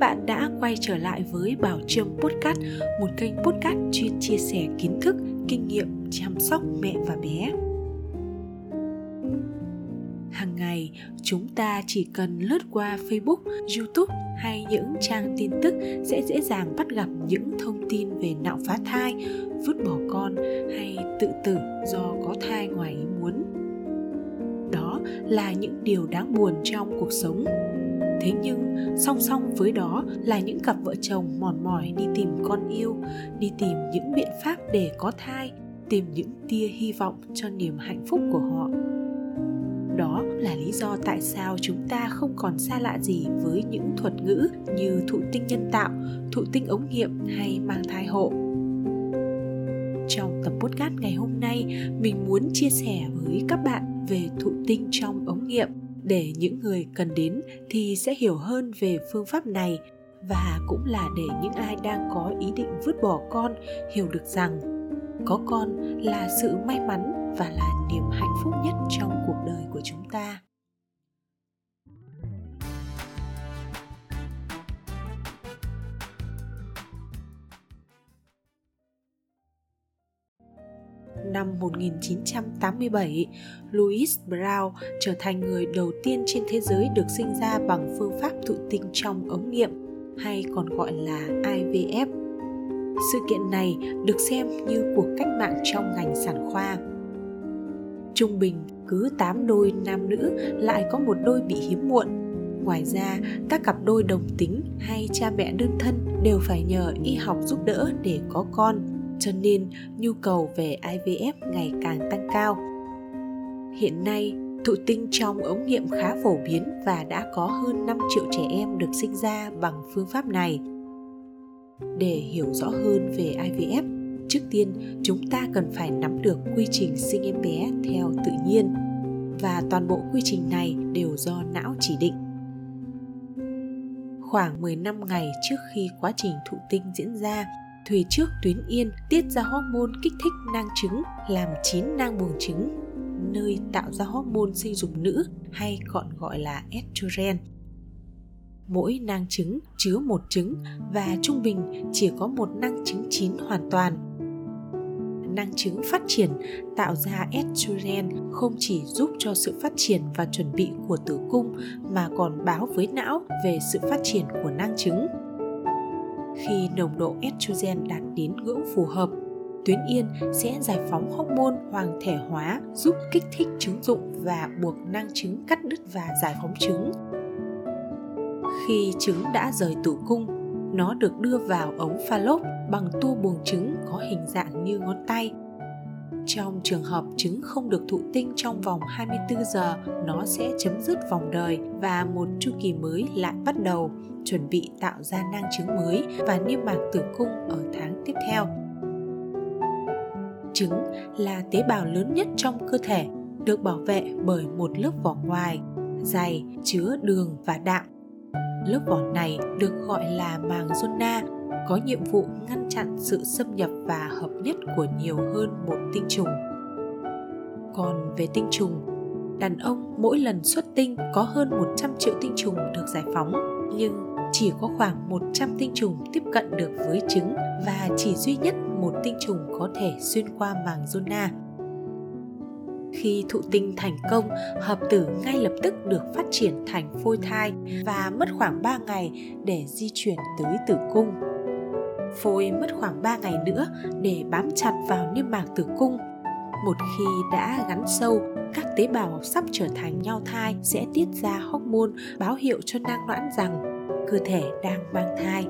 các bạn đã quay trở lại với Bảo Trâm Podcast, một kênh podcast chuyên chia sẻ kiến thức, kinh nghiệm chăm sóc mẹ và bé. Hàng ngày, chúng ta chỉ cần lướt qua Facebook, YouTube hay những trang tin tức sẽ dễ dàng bắt gặp những thông tin về nạo phá thai, vứt bỏ con hay tự tử do có thai ngoài ý muốn. Đó là những điều đáng buồn trong cuộc sống thế nhưng, song song với đó là những cặp vợ chồng mòn mỏi đi tìm con yêu, đi tìm những biện pháp để có thai, tìm những tia hy vọng cho niềm hạnh phúc của họ. Đó là lý do tại sao chúng ta không còn xa lạ gì với những thuật ngữ như thụ tinh nhân tạo, thụ tinh ống nghiệm hay mang thai hộ. Trong tập podcast ngày hôm nay, mình muốn chia sẻ với các bạn về thụ tinh trong ống nghiệm để những người cần đến thì sẽ hiểu hơn về phương pháp này và cũng là để những ai đang có ý định vứt bỏ con hiểu được rằng có con là sự may mắn và là niềm hạnh phúc. Năm 1987, Louis Brown trở thành người đầu tiên trên thế giới được sinh ra bằng phương pháp thụ tinh trong ống nghiệm hay còn gọi là IVF. Sự kiện này được xem như cuộc cách mạng trong ngành sản khoa. Trung bình, cứ 8 đôi nam nữ lại có một đôi bị hiếm muộn. Ngoài ra, các cặp đôi đồng tính hay cha mẹ đơn thân đều phải nhờ y học giúp đỡ để có con cho nên nhu cầu về IVF ngày càng tăng cao. Hiện nay, thụ tinh trong ống nghiệm khá phổ biến và đã có hơn 5 triệu trẻ em được sinh ra bằng phương pháp này. Để hiểu rõ hơn về IVF, trước tiên chúng ta cần phải nắm được quy trình sinh em bé theo tự nhiên và toàn bộ quy trình này đều do não chỉ định. Khoảng 10 năm ngày trước khi quá trình thụ tinh diễn ra, thùy trước tuyến yên, tiết ra hormone kích thích nang trứng, làm chín nang buồng trứng, nơi tạo ra hormone sinh dục nữ, hay còn gọi là estrogen. Mỗi nang trứng chứa một trứng và trung bình chỉ có một nang trứng chín hoàn toàn. Năng trứng phát triển tạo ra estrogen không chỉ giúp cho sự phát triển và chuẩn bị của tử cung mà còn báo với não về sự phát triển của nang trứng khi nồng độ estrogen đạt đến ngưỡng phù hợp. Tuyến yên sẽ giải phóng hormone hoàng thể hóa, giúp kích thích trứng dụng và buộc năng trứng cắt đứt và giải phóng trứng. Khi trứng đã rời tử cung, nó được đưa vào ống pha lốp bằng tua buồng trứng có hình dạng như ngón tay trong trường hợp trứng không được thụ tinh trong vòng 24 giờ, nó sẽ chấm dứt vòng đời và một chu kỳ mới lại bắt đầu, chuẩn bị tạo ra nang trứng mới và niêm mạc tử cung ở tháng tiếp theo. Trứng là tế bào lớn nhất trong cơ thể, được bảo vệ bởi một lớp vỏ ngoài dày chứa đường và đạm. Lớp vỏ này được gọi là màng zona có nhiệm vụ ngăn chặn sự xâm nhập và hợp nhất của nhiều hơn một tinh trùng. Còn về tinh trùng, đàn ông mỗi lần xuất tinh có hơn 100 triệu tinh trùng được giải phóng, nhưng chỉ có khoảng 100 tinh trùng tiếp cận được với trứng và chỉ duy nhất một tinh trùng có thể xuyên qua màng zona. Khi thụ tinh thành công, hợp tử ngay lập tức được phát triển thành phôi thai và mất khoảng 3 ngày để di chuyển tới tử cung phôi mất khoảng 3 ngày nữa để bám chặt vào niêm mạc tử cung. Một khi đã gắn sâu, các tế bào sắp trở thành nhau thai sẽ tiết ra hormone báo hiệu cho nang noãn rằng cơ thể đang mang thai.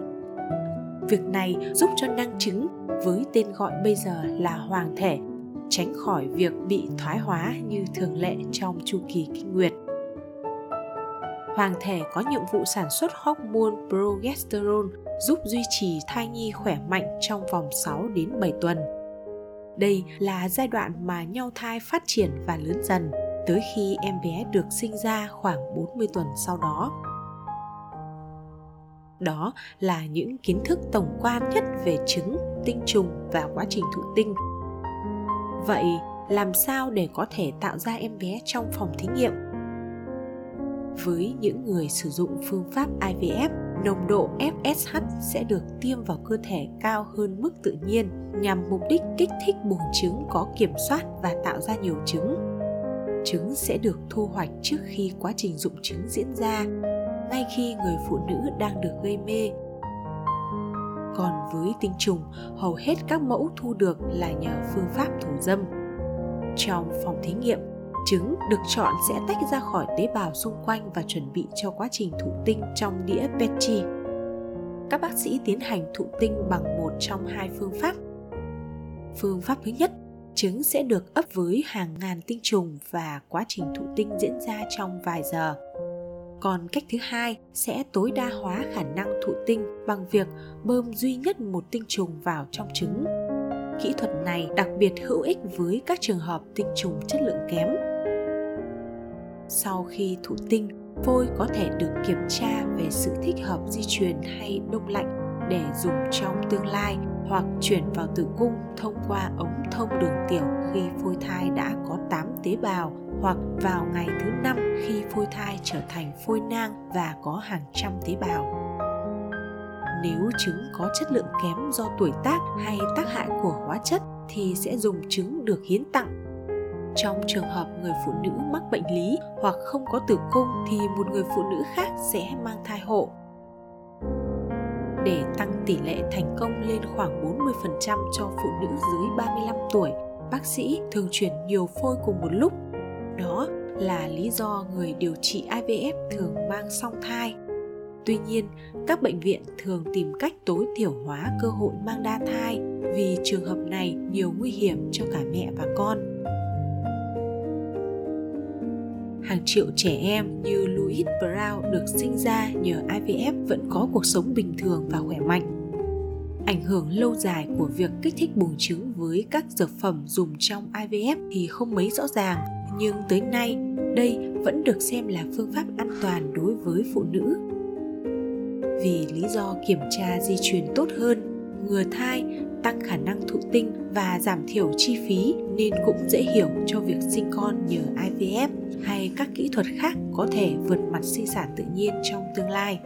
Việc này giúp cho nang trứng với tên gọi bây giờ là hoàng thể tránh khỏi việc bị thoái hóa như thường lệ trong chu kỳ kinh nguyệt hoàng thể có nhiệm vụ sản xuất hormone progesterone giúp duy trì thai nhi khỏe mạnh trong vòng 6 đến 7 tuần. Đây là giai đoạn mà nhau thai phát triển và lớn dần tới khi em bé được sinh ra khoảng 40 tuần sau đó. Đó là những kiến thức tổng quan nhất về trứng, tinh trùng và quá trình thụ tinh. Vậy, làm sao để có thể tạo ra em bé trong phòng thí nghiệm với những người sử dụng phương pháp IVF nồng độ FSH sẽ được tiêm vào cơ thể cao hơn mức tự nhiên nhằm mục đích kích thích buồng trứng có kiểm soát và tạo ra nhiều trứng. Trứng sẽ được thu hoạch trước khi quá trình dụng trứng diễn ra, ngay khi người phụ nữ đang được gây mê. Còn với tinh trùng, hầu hết các mẫu thu được là nhờ phương pháp thủ dâm. Trong phòng thí nghiệm, trứng được chọn sẽ tách ra khỏi tế bào xung quanh và chuẩn bị cho quá trình thụ tinh trong đĩa Petri. Các bác sĩ tiến hành thụ tinh bằng một trong hai phương pháp. Phương pháp thứ nhất, trứng sẽ được ấp với hàng ngàn tinh trùng và quá trình thụ tinh diễn ra trong vài giờ. Còn cách thứ hai sẽ tối đa hóa khả năng thụ tinh bằng việc bơm duy nhất một tinh trùng vào trong trứng. Kỹ thuật này đặc biệt hữu ích với các trường hợp tinh trùng chất lượng kém sau khi thụ tinh, phôi có thể được kiểm tra về sự thích hợp di truyền hay đông lạnh để dùng trong tương lai hoặc chuyển vào tử cung thông qua ống thông đường tiểu khi phôi thai đã có 8 tế bào hoặc vào ngày thứ năm khi phôi thai trở thành phôi nang và có hàng trăm tế bào. Nếu trứng có chất lượng kém do tuổi tác hay tác hại của hóa chất thì sẽ dùng trứng được hiến tặng trong trường hợp người phụ nữ mắc bệnh lý hoặc không có tử cung thì một người phụ nữ khác sẽ mang thai hộ. Để tăng tỷ lệ thành công lên khoảng 40% cho phụ nữ dưới 35 tuổi, bác sĩ thường chuyển nhiều phôi cùng một lúc. Đó là lý do người điều trị IVF thường mang song thai. Tuy nhiên, các bệnh viện thường tìm cách tối thiểu hóa cơ hội mang đa thai vì trường hợp này nhiều nguy hiểm cho cả mẹ và con hàng triệu trẻ em như Louis Brown được sinh ra nhờ IVF vẫn có cuộc sống bình thường và khỏe mạnh. Ảnh hưởng lâu dài của việc kích thích buồng trứng với các dược phẩm dùng trong IVF thì không mấy rõ ràng, nhưng tới nay đây vẫn được xem là phương pháp an toàn đối với phụ nữ. Vì lý do kiểm tra di truyền tốt hơn, ngừa thai, tăng khả năng thụ tinh và giảm thiểu chi phí nên cũng dễ hiểu cho việc sinh con nhờ IVF hay các kỹ thuật khác có thể vượt mặt sinh sản tự nhiên trong tương lai.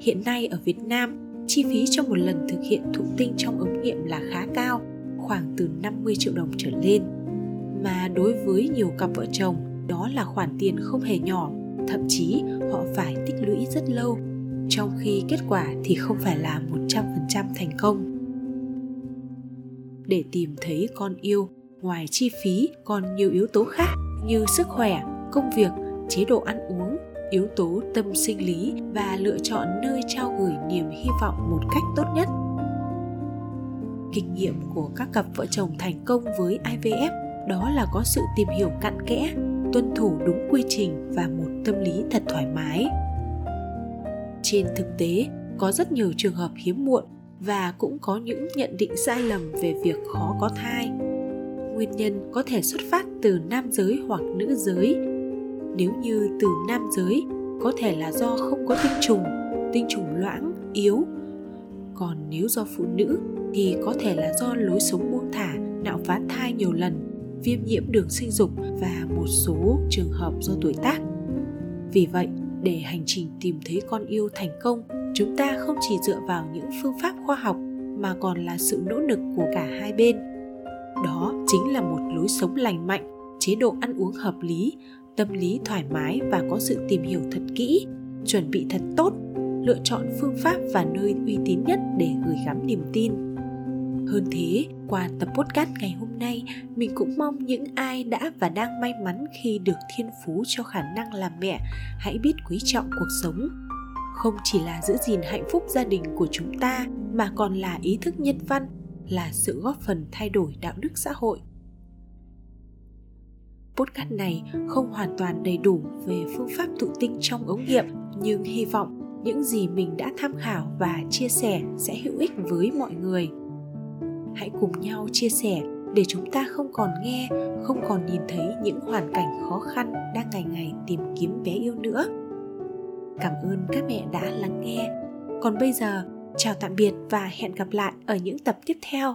Hiện nay ở Việt Nam, chi phí cho một lần thực hiện thụ tinh trong ống nghiệm là khá cao, khoảng từ 50 triệu đồng trở lên. Mà đối với nhiều cặp vợ chồng, đó là khoản tiền không hề nhỏ, thậm chí họ phải tích lũy rất lâu, trong khi kết quả thì không phải là 100% thành công. Để tìm thấy con yêu, ngoài chi phí còn nhiều yếu tố khác như sức khỏe công việc chế độ ăn uống yếu tố tâm sinh lý và lựa chọn nơi trao gửi niềm hy vọng một cách tốt nhất kinh nghiệm của các cặp vợ chồng thành công với ivf đó là có sự tìm hiểu cặn kẽ tuân thủ đúng quy trình và một tâm lý thật thoải mái trên thực tế có rất nhiều trường hợp hiếm muộn và cũng có những nhận định sai lầm về việc khó có thai. Nguyên nhân có thể xuất phát từ nam giới hoặc nữ giới. Nếu như từ nam giới, có thể là do không có tinh trùng tinh trùng loãng, yếu. Còn nếu do phụ nữ thì có thể là do lối sống buông thả, nạo phá thai nhiều lần, viêm nhiễm đường sinh dục và một số trường hợp do tuổi tác. Vì vậy để hành trình tìm thấy con yêu thành công. Chúng ta không chỉ dựa vào những phương pháp khoa học mà còn là sự nỗ lực của cả hai bên. Đó chính là một lối sống lành mạnh, chế độ ăn uống hợp lý, tâm lý thoải mái và có sự tìm hiểu thật kỹ, chuẩn bị thật tốt, lựa chọn phương pháp và nơi uy tín nhất để gửi gắm niềm tin hơn thế, qua tập podcast ngày hôm nay, mình cũng mong những ai đã và đang may mắn khi được thiên phú cho khả năng làm mẹ, hãy biết quý trọng cuộc sống. Không chỉ là giữ gìn hạnh phúc gia đình của chúng ta, mà còn là ý thức nhân văn, là sự góp phần thay đổi đạo đức xã hội. Podcast này không hoàn toàn đầy đủ về phương pháp thụ tinh trong ống nghiệm, nhưng hy vọng những gì mình đã tham khảo và chia sẻ sẽ hữu ích với mọi người hãy cùng nhau chia sẻ để chúng ta không còn nghe, không còn nhìn thấy những hoàn cảnh khó khăn đang ngày ngày tìm kiếm bé yêu nữa cảm ơn các mẹ đã lắng nghe còn bây giờ, Chào tạm biệt và hẹn gặp lại ở những tập tiếp theo.